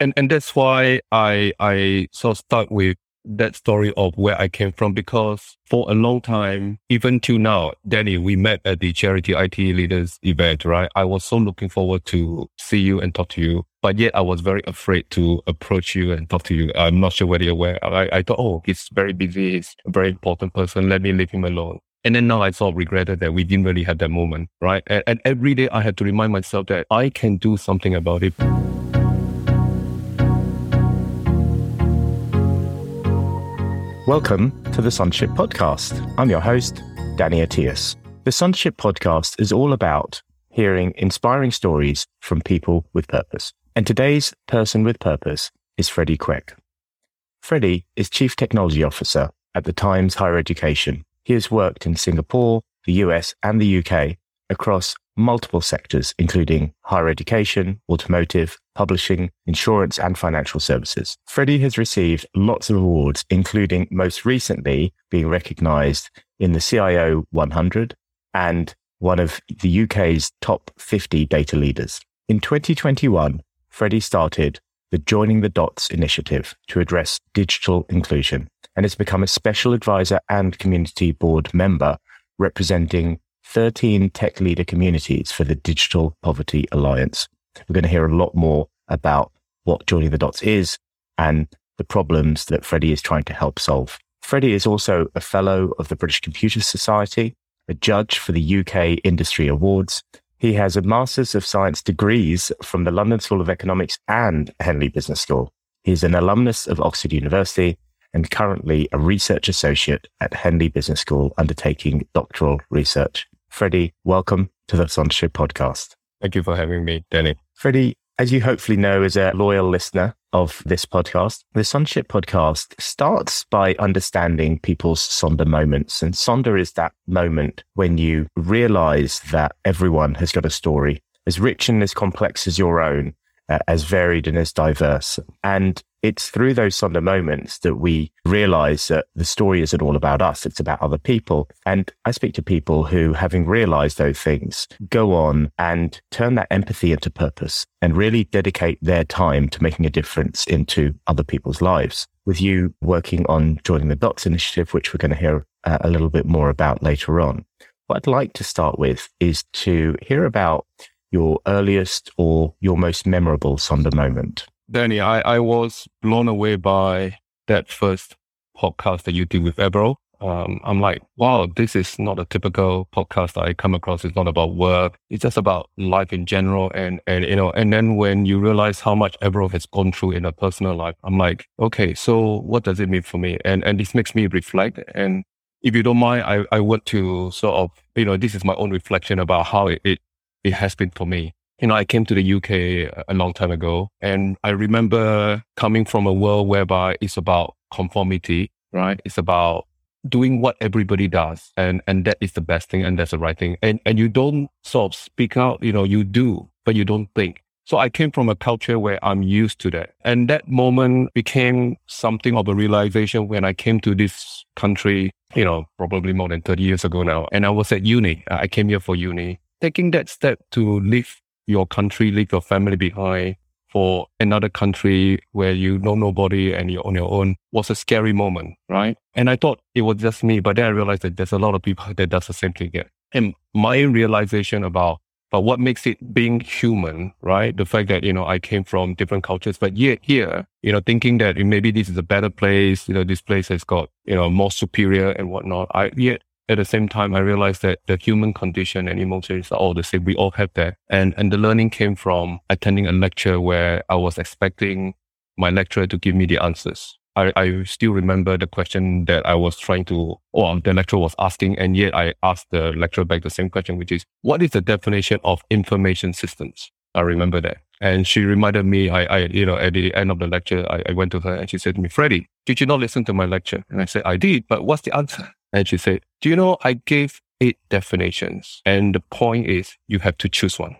And and that's why I I so start with that story of where I came from because for a long time, even till now, Danny, we met at the charity IT leaders event, right? I was so looking forward to see you and talk to you, but yet I was very afraid to approach you and talk to you. I'm not sure whether you're aware. I, I thought, oh, he's very busy. He's a very important person. Let me leave him alone. And then now I sort of regretted that we didn't really have that moment, right? And, and every day I had to remind myself that I can do something about it. Welcome to the Sonship Podcast. I'm your host, Danny Attias. The Sonship Podcast is all about hearing inspiring stories from people with purpose. And today's person with purpose is Freddie Quek. Freddie is Chief Technology Officer at the Times Higher Education. He has worked in Singapore, the US, and the UK across multiple sectors, including higher education, automotive, publishing, insurance, and financial services. Freddie has received lots of awards, including most recently being recognized in the CIO 100 and one of the UK's top 50 data leaders. In 2021, Freddie started the Joining the Dots initiative to address digital inclusion and has become a special advisor and community board member representing 13 tech leader communities for the Digital Poverty Alliance. We're going to hear a lot more about what Joining the Dots is and the problems that Freddie is trying to help solve. Freddie is also a fellow of the British Computer Society, a judge for the UK Industry Awards. He has a Master's of Science degrees from the London School of Economics and Henley Business School. He's an alumnus of Oxford University and currently a research associate at Henley Business School undertaking doctoral research. Freddie, welcome to the Sonship podcast. Thank you for having me, Danny. Freddie, as you hopefully know as a loyal listener of this podcast, the Sonship podcast starts by understanding people's Sonder moments. And Sonder is that moment when you realize that everyone has got a story as rich and as complex as your own, uh, as varied and as diverse. And it's through those Sonder moments that we realize that the story isn't all about us. It's about other people. And I speak to people who, having realized those things, go on and turn that empathy into purpose and really dedicate their time to making a difference into other people's lives. With you working on Joining the Dots initiative, which we're going to hear uh, a little bit more about later on. What I'd like to start with is to hear about your earliest or your most memorable Sonder moment. Danny, I, I was blown away by that first podcast that you did with Ebro. Um, I'm like, wow, this is not a typical podcast that I come across. It's not about work. It's just about life in general. And, and, you know, and then when you realize how much Ebro has gone through in a personal life, I'm like, okay, so what does it mean for me? And, and this makes me reflect. And if you don't mind, I, I want to sort of, you know, this is my own reflection about how it, it, it has been for me you know, I came to the UK a long time ago and I remember coming from a world whereby it's about conformity, right? It's about doing what everybody does and, and that is the best thing and that's the right thing. And, and you don't sort of speak out, you know, you do, but you don't think. So I came from a culture where I'm used to that. And that moment became something of a realization when I came to this country, you know, probably more than 30 years ago now. And I was at uni. I came here for uni. Taking that step to leave your country, leave your family behind for another country where you know nobody and you're on your own was a scary moment, right? And I thought it was just me, but then I realized that there's a lot of people that does the same thing here. And my realization about but what makes it being human, right? The fact that, you know, I came from different cultures, but yet here, you know, thinking that maybe this is a better place, you know, this place has got, you know, more superior and whatnot. I yet at the same time, I realized that the human condition and emotions are all the same. We all have that. And, and the learning came from attending a lecture where I was expecting my lecturer to give me the answers. I, I still remember the question that I was trying to, or the lecturer was asking. And yet I asked the lecturer back the same question, which is, what is the definition of information systems? I remember that. And she reminded me, I, I, you know, at the end of the lecture, I, I went to her and she said to me, Freddie, did you not listen to my lecture? And I said, I did, but what's the answer? And she said, Do you know I gave eight definitions? And the point is you have to choose one.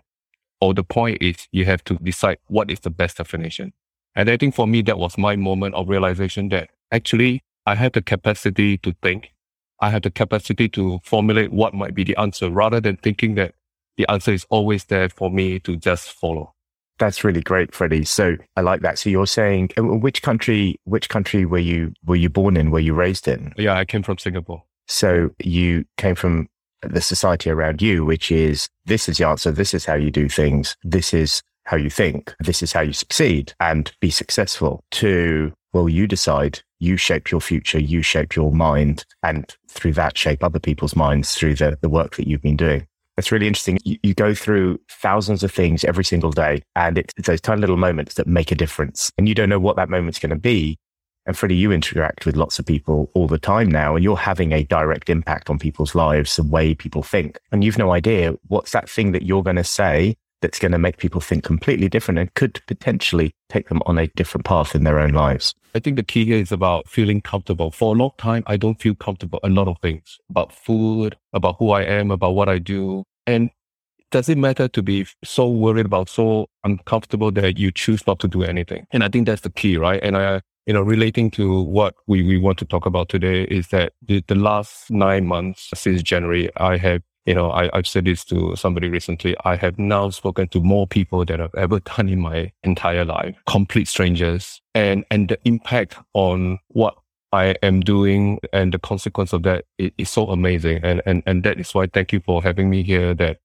Or the point is you have to decide what is the best definition. And I think for me, that was my moment of realization that actually I have the capacity to think. I have the capacity to formulate what might be the answer rather than thinking that the answer is always there for me to just follow. That's really great, Freddie. So I like that. So you're saying uh, which country? Which country were you were you born in? Were you raised in? Yeah, I came from Singapore. So you came from the society around you, which is this is the answer. This is how you do things. This is how you think. This is how you succeed and be successful. To well, you decide. You shape your future. You shape your mind, and through that, shape other people's minds through the the work that you've been doing. That's really interesting. You, you, go through thousands of things every single day, and it's, it's those tiny little moments that make a difference. And you don't know what that moment's going to be. And Freddie, you interact with lots of people all the time now, and you're having a direct impact on people's lives, the way people think. And you've no idea what's that thing that you're going to say that's going to make people think completely different and could potentially take them on a different path in their own lives. I think the key here is about feeling comfortable. For a long time, I don't feel comfortable a lot of things about food, about who I am, about what I do. And does it matter to be so worried about, so uncomfortable that you choose not to do anything? And I think that's the key, right? And I, you know, relating to what we, we want to talk about today is that the, the last nine months since January, I have, you know, I, I've said this to somebody recently. I have now spoken to more people than I've ever done in my entire life, complete strangers. And, and the impact on what I am doing and the consequence of that is, so amazing. And, and, and that is why thank you for having me here that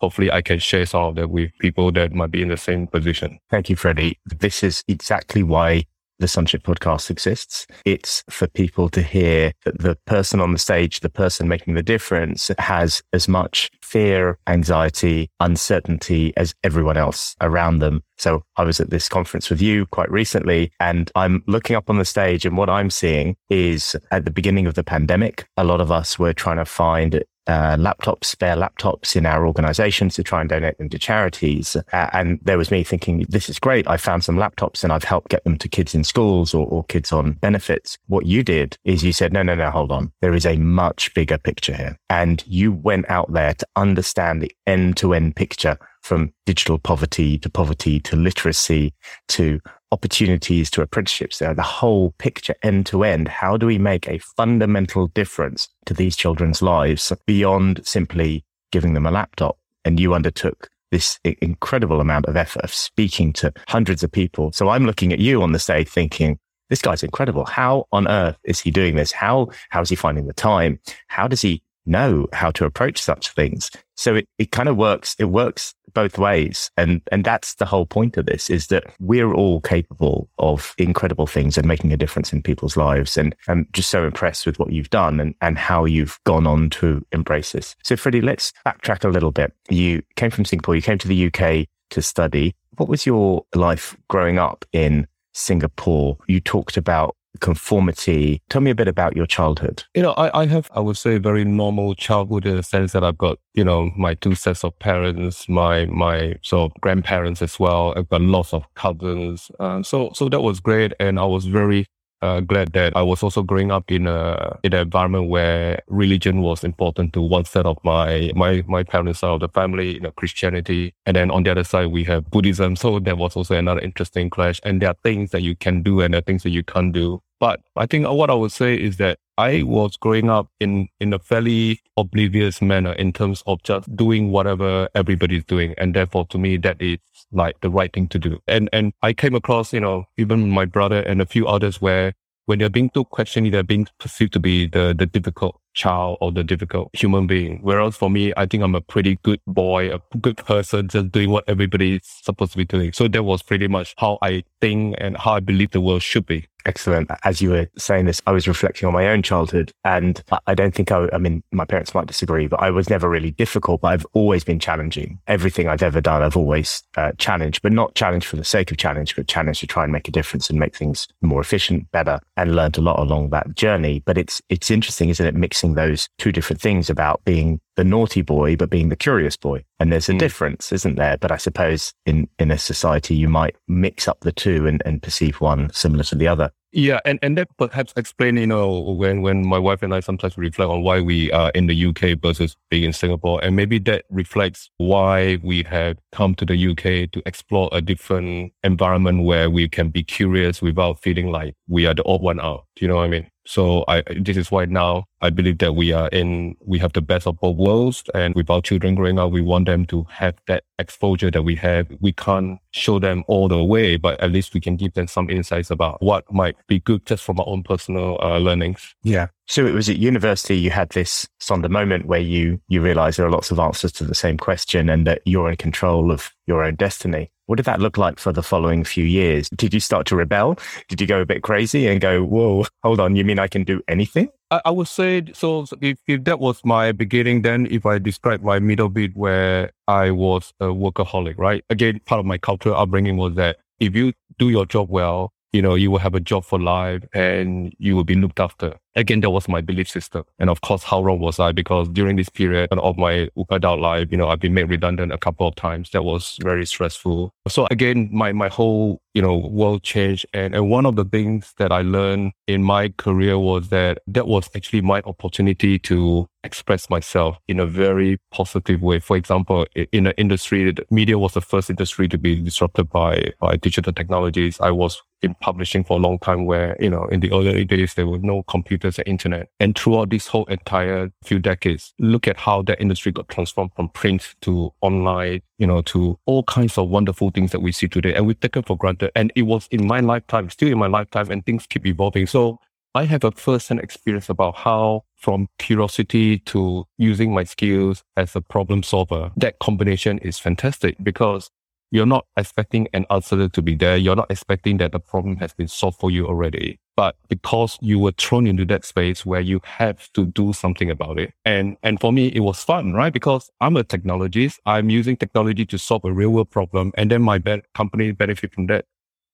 hopefully I can share some of that with people that might be in the same position. Thank you, Freddie. This is exactly why the Sonship podcast exists. It's for people to hear that the person on the stage, the person making the difference has as much fear, anxiety, uncertainty as everyone else around them. So I was at this conference with you quite recently and I'm looking up on the stage and what I'm seeing is at the beginning of the pandemic, a lot of us were trying to find uh, laptops, spare laptops in our organizations to try and donate them to charities. Uh, and there was me thinking, this is great. I found some laptops and I've helped get them to kids in schools or, or kids on benefits. What you did is you said, no, no, no, hold on. There is a much bigger picture here. And you went out there to understand the end to end picture from digital poverty to poverty to literacy to opportunities to apprenticeships there, the whole picture end to end. How do we make a fundamental difference to these children's lives beyond simply giving them a laptop? And you undertook this incredible amount of effort of speaking to hundreds of people. So I'm looking at you on the stage thinking, this guy's incredible. How on earth is he doing this? How, how is he finding the time? How does he know how to approach such things? So it, it kind of works. It works both ways. And, and that's the whole point of this is that we're all capable of incredible things and making a difference in people's lives. And I'm just so impressed with what you've done and, and how you've gone on to embrace this. So Freddie, let's backtrack a little bit. You came from Singapore, you came to the UK to study. What was your life growing up in Singapore? You talked about conformity. Tell me a bit about your childhood. You know, I, I have, I would say, very normal childhood in the sense that I've got, you know, my two sets of parents, my my sort of grandparents as well. I've got lots of cousins. Uh, so so that was great, and I was very uh, glad that I was also growing up in a in an environment where religion was important to one set of my my my parents' side of the family, you know, Christianity, and then on the other side we have Buddhism. So there was also another interesting clash. And there are things that you can do and there are things that you can't do. But I think what I would say is that I was growing up in, in a fairly oblivious manner in terms of just doing whatever everybody's doing. And therefore, to me, that is like the right thing to do. And, and I came across, you know, even my brother and a few others where when they're being too questioning, they're being perceived to be the, the difficult child or the difficult human being. Whereas for me, I think I'm a pretty good boy, a good person, just doing what everybody's supposed to be doing. So that was pretty much how I think and how I believe the world should be. Excellent. As you were saying this, I was reflecting on my own childhood and I don't think I, I mean, my parents might disagree, but I was never really difficult, but I've always been challenging. Everything I've ever done, I've always uh, challenged, but not challenged for the sake of challenge, but challenged to try and make a difference and make things more efficient, better, and learned a lot along that journey. But it's, it's interesting, isn't it? Mixing those two different things about being the naughty boy, but being the curious boy. And there's a mm. difference, isn't there? But I suppose in, in a society, you might mix up the two and, and perceive one similar to the other. Yeah, and, and that perhaps explain, you know, when, when my wife and I sometimes reflect on why we are in the UK versus being in Singapore. And maybe that reflects why we have come to the UK to explore a different environment where we can be curious without feeling like we are the odd one out. Do you know what I mean? So I, this is why now I believe that we are in, we have the best of both worlds. And with our children growing up, we want them to have that exposure that we have. We can't show them all the way, but at least we can give them some insights about what might be good just from our own personal uh, learnings. Yeah. So it was at university you had this Sonder moment where you you realize there are lots of answers to the same question and that you're in control of your own destiny. What did that look like for the following few years? Did you start to rebel? Did you go a bit crazy and go, whoa, hold on, you mean I can do anything? I, I would say so. If, if that was my beginning, then if I describe my middle bit where I was a workaholic, right? Again, part of my cultural upbringing was that if you do your job well, you know, you will have a job for life and you will be looked after. Again, that was my belief system. And of course, how wrong was I? Because during this period of my adult life, you know, I've been made redundant a couple of times. That was very stressful. So again, my, my whole, you know, world changed. And, and one of the things that I learned in my career was that that was actually my opportunity to express myself in a very positive way. For example, in the industry, media was the first industry to be disrupted by, by digital technologies. I was in publishing for a long time where, you know, in the early days, there were no computers and internet. And throughout this whole entire few decades, look at how that industry got transformed from print to online, you know, to all kinds of wonderful things that we see today. And we've taken for granted. And it was in my lifetime, still in my lifetime, and things keep evolving. So I have a first-hand experience about how from curiosity to using my skills as a problem solver, that combination is fantastic because you're not expecting an answer to be there. You're not expecting that the problem has been solved for you already. But because you were thrown into that space where you have to do something about it. And, and for me, it was fun, right? Because I'm a technologist. I'm using technology to solve a real world problem. And then my be- company benefit from that.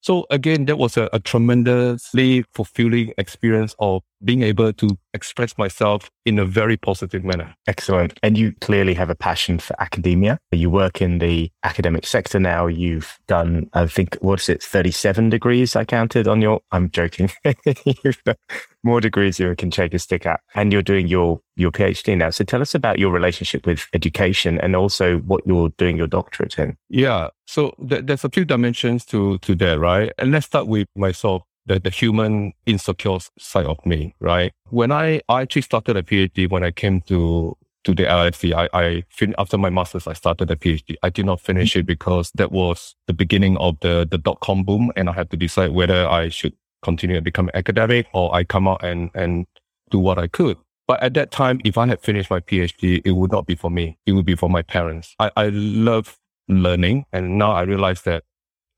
So again, that was a, a, tremendously fulfilling experience of being able to express myself in a very positive manner. Excellent. And you clearly have a passion for academia. You work in the academic sector now. You've done, I think, what's it, 37 degrees I counted on your, I'm joking. more degrees you can shake a stick at. And you're doing your, your PhD now. So tell us about your relationship with education and also what you're doing your doctorate in. Yeah. So th- there's a few dimensions to, to that, right? And let's start with myself. The, the human insecure side of me, right? When I, I actually started a PhD when I came to to the LSE. I, I fin- after my master's, I started a PhD. I did not finish it because that was the beginning of the the dot com boom, and I had to decide whether I should continue to become academic or I come out and, and do what I could. But at that time, if I had finished my PhD, it would not be for me. It would be for my parents. I, I love learning. And now I realize that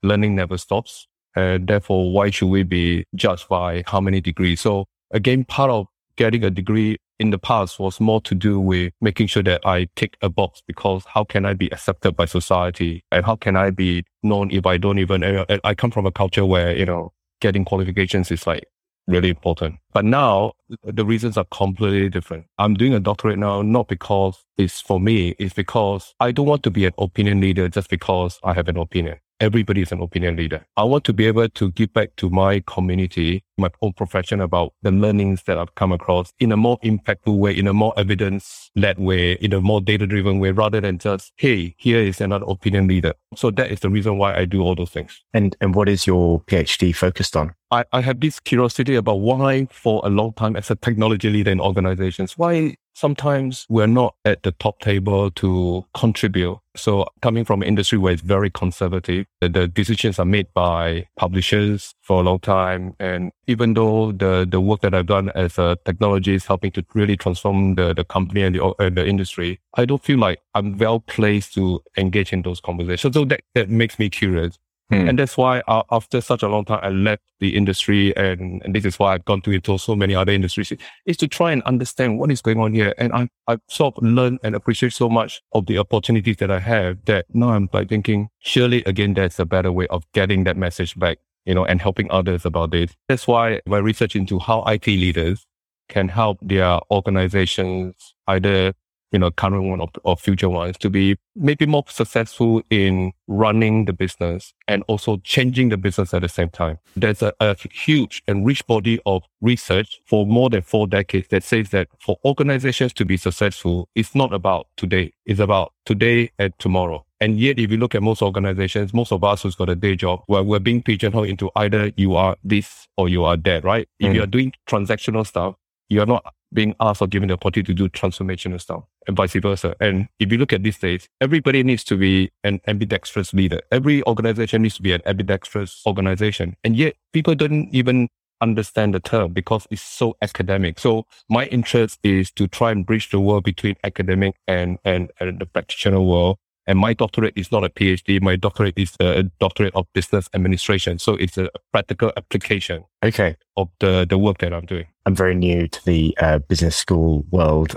learning never stops. And therefore, why should we be judged by how many degrees? So again, part of getting a degree in the past was more to do with making sure that I tick a box because how can I be accepted by society and how can I be known if I don't even, uh, uh, I come from a culture where, you know, getting qualifications is like really important. But now the reasons are completely different. I'm doing a doctorate now, not because it's for me. It's because I don't want to be an opinion leader just because I have an opinion everybody is an opinion leader. I want to be able to give back to my community, my own profession about the learnings that I've come across in a more impactful way, in a more evidence led way, in a more data driven way, rather than just, hey, here is another opinion leader. So that is the reason why I do all those things. And, and what is your PhD focused on? I, I have this curiosity about why for a long time as a technology leader in organizations, why sometimes we're not at the top table to contribute. So coming from an industry where it's very conservative, the, the, decisions are made by publishers for a long time. And even though the, the work that I've done as a technology is helping to really transform the, the company and the, uh, the industry, I don't feel like I'm well placed to engage in those conversations. So that, that makes me curious. Hmm. And that's why uh, after such a long time, I left the industry. And, and this is why I've gone to into so many other industries is to try and understand what is going on here. And I, I've sort of learned and appreciate so much of the opportunities that I have that now I'm like thinking, surely again, there's a better way of getting that message back, you know, and helping others about this. That's why my research into how IT leaders can help their organizations either you know, current one or, or future ones to be maybe more successful in running the business and also changing the business at the same time. There's a, a huge and rich body of research for more than four decades that says that for organizations to be successful, it's not about today. It's about today and tomorrow. And yet, if you look at most organizations, most of us who's got a day job, well, we're being pigeonholed into either you are this or you are that, right? Mm. If you're doing transactional stuff, you're not being asked or given the opportunity to do transformational stuff and vice versa. And if you look at these days, everybody needs to be an ambidextrous leader. Every organization needs to be an ambidextrous organization. And yet people don't even understand the term because it's so academic. So my interest is to try and bridge the world between academic and, and, and the practitioner world and my doctorate is not a PhD. My doctorate is a doctorate of business administration. So it's a practical application. Okay. Of the, the work that I'm doing. I'm very new to the uh, business school world.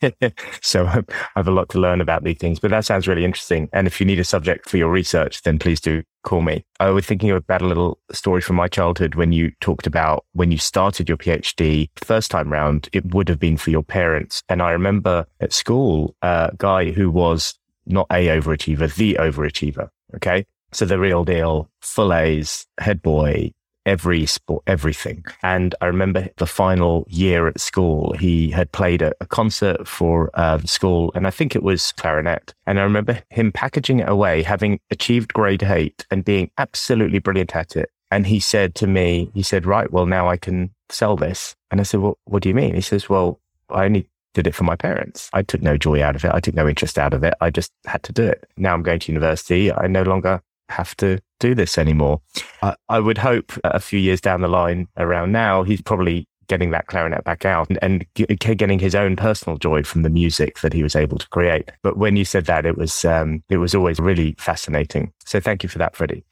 so I have a lot to learn about these things, but that sounds really interesting. And if you need a subject for your research, then please do call me. I was thinking about a little story from my childhood when you talked about when you started your PhD first time round, it would have been for your parents. And I remember at school, a guy who was not a overachiever, the overachiever. Okay. So the real deal, full A's, head boy, every sport, everything. And I remember the final year at school, he had played a, a concert for uh, school, and I think it was clarinet. And I remember him packaging it away, having achieved grade eight and being absolutely brilliant at it. And he said to me, he said, right, well, now I can sell this. And I said, well, what do you mean? He says, well, I only did it for my parents. I took no joy out of it. I took no interest out of it. I just had to do it. Now I'm going to university. I no longer have to do this anymore. I, I would hope a few years down the line around now, he's probably getting that clarinet back out and, and getting his own personal joy from the music that he was able to create. But when you said that, it was, um, it was always really fascinating. So thank you for that, Freddie.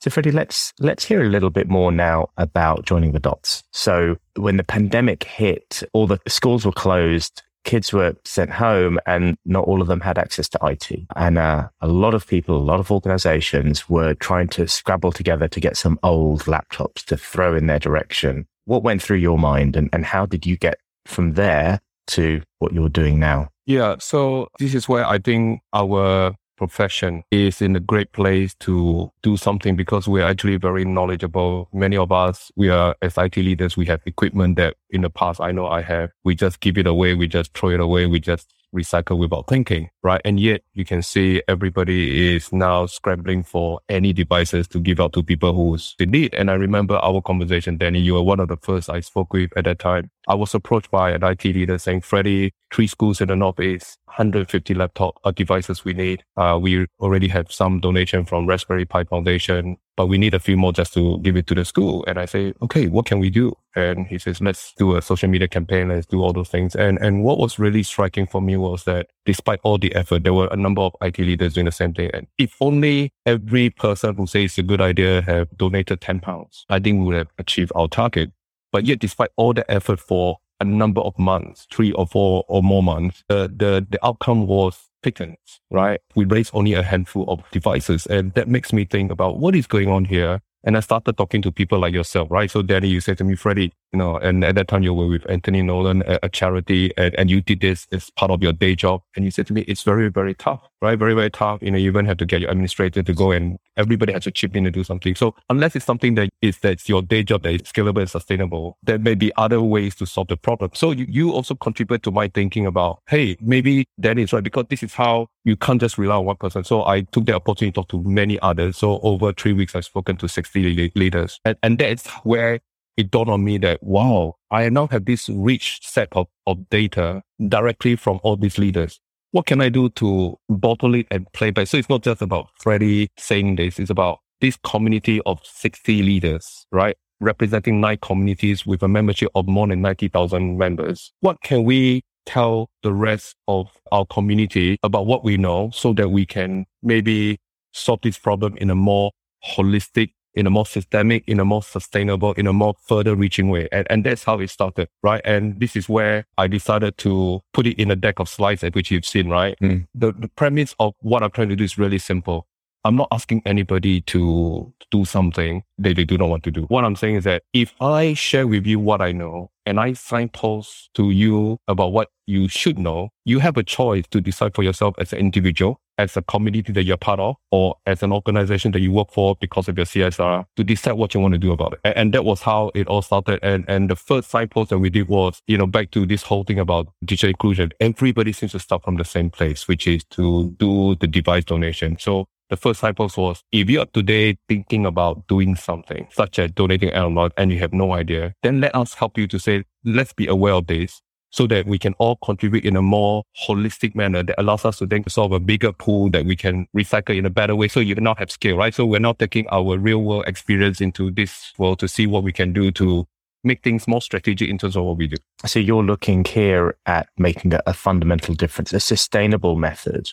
So Freddie, let's let's hear a little bit more now about joining the dots. So when the pandemic hit, all the schools were closed, kids were sent home, and not all of them had access to IT. And uh, a lot of people, a lot of organizations were trying to scrabble together to get some old laptops to throw in their direction. What went through your mind, and, and how did you get from there to what you're doing now? Yeah, so this is where I think our profession is in a great place to do something because we're actually very knowledgeable. Many of us, we are as IT leaders, we have equipment that in the past I know I have. We just give it away. We just throw it away. We just recycle without thinking, right? And yet you can see everybody is now scrambling for any devices to give out to people who's in need. And I remember our conversation, Danny, you were one of the first I spoke with at that time. I was approached by an IT leader saying, Freddie, three schools in the Northeast, 150 laptop uh, devices we need. Uh, we already have some donation from Raspberry Pi Foundation but we need a few more just to give it to the school. And I say, okay, what can we do? And he says, let's do a social media campaign. Let's do all those things. And, and what was really striking for me was that despite all the effort, there were a number of IT leaders doing the same thing. And if only every person who says it's a good idea have donated 10 pounds, I think we would have achieved our target. But yet, despite all the effort for a number of months, three or four or more months, the, the, the outcome was pittance, right? We raised only a handful of devices. And that makes me think about what is going on here. And I started talking to people like yourself, right? So Danny, you said to me, Freddie, you know, and at that time you were with Anthony Nolan, a, a charity, and, and you did this as part of your day job. And you said to me, it's very, very tough, right? Very, very tough. You know, you even have to get your administrator to go and everybody has to chip in to do something. So unless it's something that is that's your day job that is scalable and sustainable, there may be other ways to solve the problem. So you, you also contribute to my thinking about, hey, maybe that is right because this is how you can't just rely on one person. So I took the opportunity to talk to many others. So over three weeks, I've spoken to 60 leaders. And, and that's where it dawned on me that, wow, I now have this rich set of, of data directly from all these leaders. What can I do to bottle it and play back? So it's not just about Freddie saying this. It's about this community of 60 leaders, right? Representing nine communities with a membership of more than 90,000 members. What can we tell the rest of our community about what we know so that we can maybe solve this problem in a more holistic in a more systemic, in a more sustainable, in a more further reaching way. And, and that's how it started, right? And this is where I decided to put it in a deck of slides, which you've seen, right? Mm. The, the premise of what I'm trying to do is really simple. I'm not asking anybody to do something that they do not want to do. What I'm saying is that if I share with you what I know and I signpost to you about what you should know, you have a choice to decide for yourself as an individual as a community that you're part of or as an organization that you work for because of your CSR to decide what you want to do about it. And, and that was how it all started. And, and the first signpost that we did was, you know, back to this whole thing about digital inclusion. Everybody seems to start from the same place, which is to do the device donation. So the first signpost was if you are today thinking about doing something such as donating analog and you have no idea, then let us help you to say, let's be aware of this so that we can all contribute in a more holistic manner that allows us to then solve a bigger pool that we can recycle in a better way. So you not have scale, right? So we're not taking our real world experience into this world to see what we can do to make things more strategic in terms of what we do. So you're looking here at making a, a fundamental difference, a sustainable method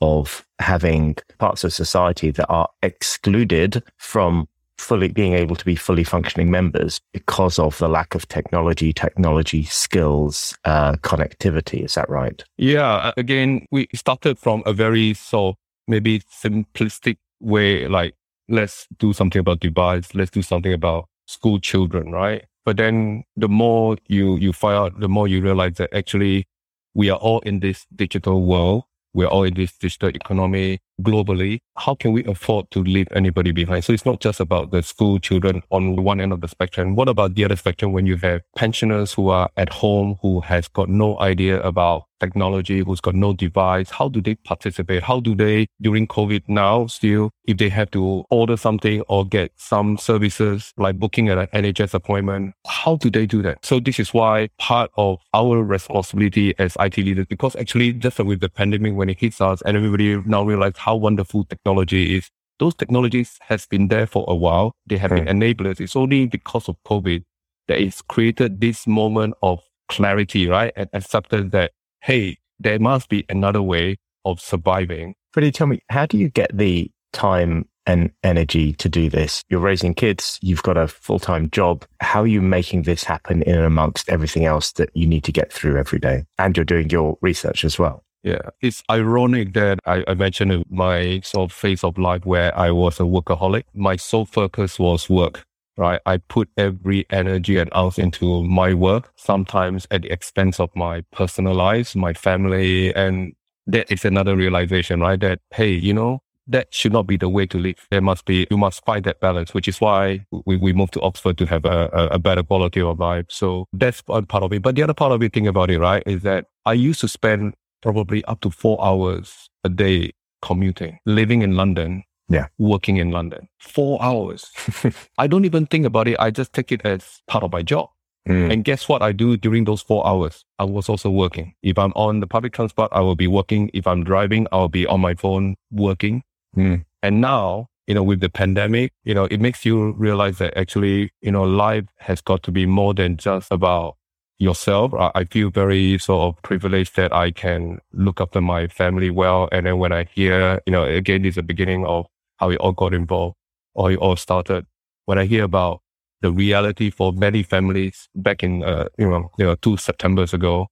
of having parts of society that are excluded from fully being able to be fully functioning members because of the lack of technology, technology skills, uh, connectivity. Is that right? Yeah. Again, we started from a very so maybe simplistic way, like let's do something about device, let's do something about school children, right? But then the more you you find out, the more you realize that actually we are all in this digital world we're all in this digital economy globally. How can we afford to leave anybody behind? So it's not just about the school children on one end of the spectrum. What about the other spectrum when you have pensioners who are at home who has got no idea about technology, who's got no device, how do they participate? How do they, during COVID now, still, if they have to order something or get some services like booking an NHS appointment, how do they do that? So this is why part of our responsibility as IT leaders, because actually just with the pandemic, when it hits us and everybody now realize how wonderful technology is, those technologies has been there for a while. They have been hmm. enablers. It's only because of COVID that it's created this moment of clarity, right? And acceptance that hey, there must be another way of surviving. Freddie, tell me, how do you get the time and energy to do this? You're raising kids, you've got a full time job. How are you making this happen in amongst everything else that you need to get through every day? And you're doing your research as well. Yeah, it's ironic that I, I mentioned my sort of phase of life where I was a workaholic. My sole focus was work right? I put every energy and ounce into my work, sometimes at the expense of my personal life, my family. And that is another realization, right? That, hey, you know, that should not be the way to live. There must be, you must find that balance, which is why we, we moved to Oxford to have a, a, a better quality of life. So that's one part of it. But the other part of it, think about it, right, is that I used to spend probably up to four hours a day commuting, living in London yeah. working in London. Four hours. I don't even think about it. I just take it as part of my job. Mm. And guess what I do during those four hours? I was also working. If I'm on the public transport, I will be working. If I'm driving, I'll be on my phone working. Mm. And now, you know, with the pandemic, you know, it makes you realize that actually, you know, life has got to be more than just about yourself. I feel very sort of privileged that I can look after my family well. And then when I hear, you know, again, it's the beginning of how it all got involved or it all started. When I hear about the reality for many families back in, uh, you know, you know, two Septembers ago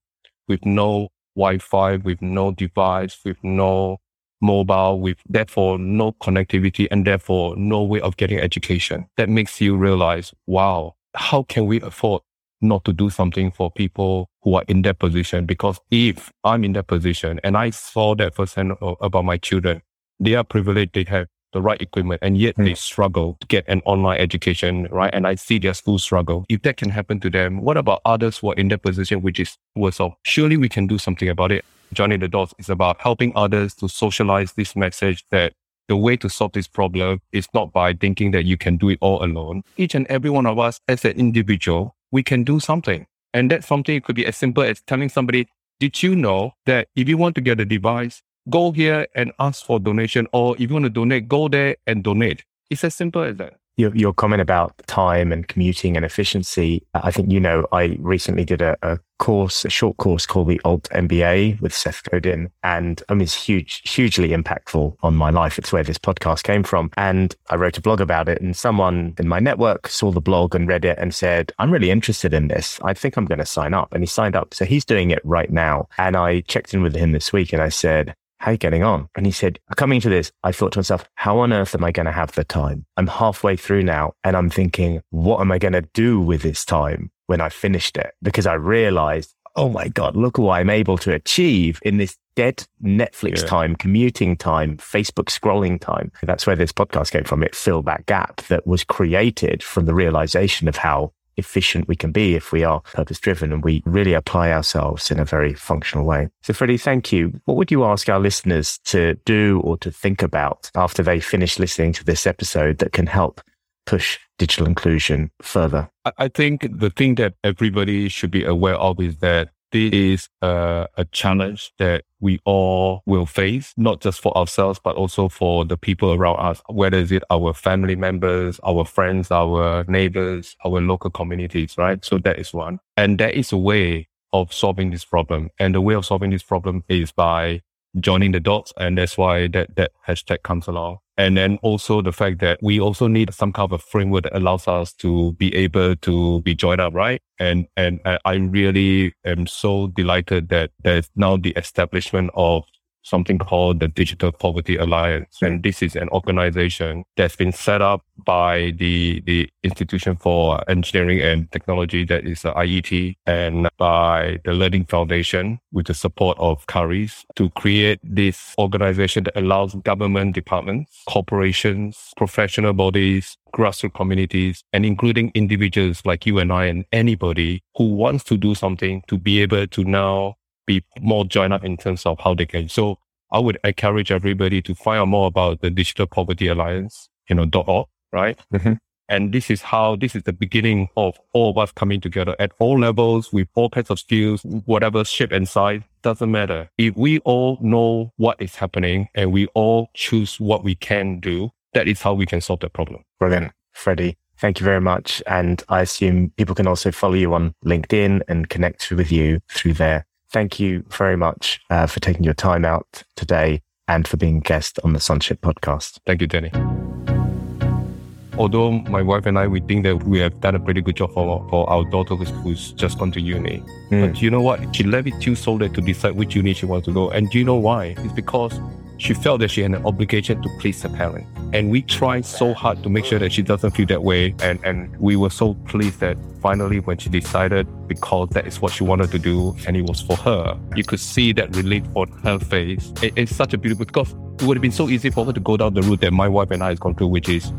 with no Wi-Fi, with no device, with no mobile, with therefore no connectivity and therefore no way of getting education. That makes you realize, wow, how can we afford not to do something for people who are in that position? Because if I'm in that position and I saw that firsthand about my children, they are privileged. They have the right equipment and yet mm. they struggle to get an online education, right? And I see their school struggle. If that can happen to them, what about others who are in that position, which is worse off? Surely we can do something about it. Joining the Dots is about helping others to socialize this message that the way to solve this problem is not by thinking that you can do it all alone. Each and every one of us as an individual, we can do something. And that something could be as simple as telling somebody, did you know that if you want to get a device, go here and ask for donation, or if you want to donate, go there and donate. It's as simple as that. Your, your comment about time and commuting and efficiency. I think you know I recently did a, a course, a short course called the Alt MBA with Seth Godin, and I mean it's huge, hugely impactful on my life. It's where this podcast came from, and I wrote a blog about it. And someone in my network saw the blog and read it and said, "I'm really interested in this. I think I'm going to sign up." And he signed up, so he's doing it right now. And I checked in with him this week, and I said, how are you getting on? And he said, coming to this, I thought to myself, how on earth am I going to have the time? I'm halfway through now and I'm thinking, what am I going to do with this time when I finished it? Because I realized, oh my God, look what I'm able to achieve in this dead Netflix Yeah. time, commuting time, Facebook scrolling time. That's where this podcast came from. It filled that gap that was created from the realization of how efficient we can be if we are purpose driven and we really apply ourselves in a very functional way. So, Freddie, thank you. What would you ask our listeners to do or to think about after they finish listening to this episode that can help push digital inclusion further? I, think the thing that everybody should be aware of is that this is a, a challenge that we all will face, not just for ourselves, but also for the people around us, whether is it our family members, our friends, our neighbors, our local communities, right? So that is one. And there is a way of solving this problem. And the way of solving this problem is by joining the dots. And that's why that, that hashtag comes along. And then also the fact that we also need some kind of a framework that allows us to be able to be joined up, right? And, and I I really am so delighted that there's now the establishment of something called the Digital Poverty Alliance. And mm. this is an organization that's been set up by the, the Institution for Engineering and Technology, that is uh, IET, and by the Learning Foundation with the support of Currys to create this organization that allows government departments, corporations, professional bodies, grassroots communities, and including individuals like you and I and anybody who wants to do something to be able to now be more joined up in terms of how they can. So I would encourage everybody to find out more about the Digital Poverty Alliance, you know, dot .org, right? Mhm. And this is how, this is the beginning of all of us coming together at all levels with all kinds of skills, whatever shape and size, doesn't matter. If we all know what is happening and we all choose what we can do, that is how we can solve the problem. Brilliant. Freddie, thank you very much. And I assume people can also follow you on LinkedIn and connect with you through there. Thank you very much uh, for taking your time out today and for being a guest on the Sonship podcast. Thank you, Danny. Although my wife and I, we think that we have done a pretty good job for, for our daughter who's, who's just gone to uni. Mm. But you know what? She left it to Solid to decide which uni she wants to go. And do you know why? It's because she felt that she had an obligation to please her parents. And we tried so hard to make sure that she doesn't feel that way. And, and we were so pleased that finally when she decided, because that is what she wanted to do and it was for her, you could see that relief on her face. It- it's such a beautiful, because it would have been so easy for her to go down the route that my wife and I has gone through, which is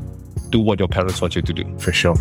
do what your parents want you to do. For sure.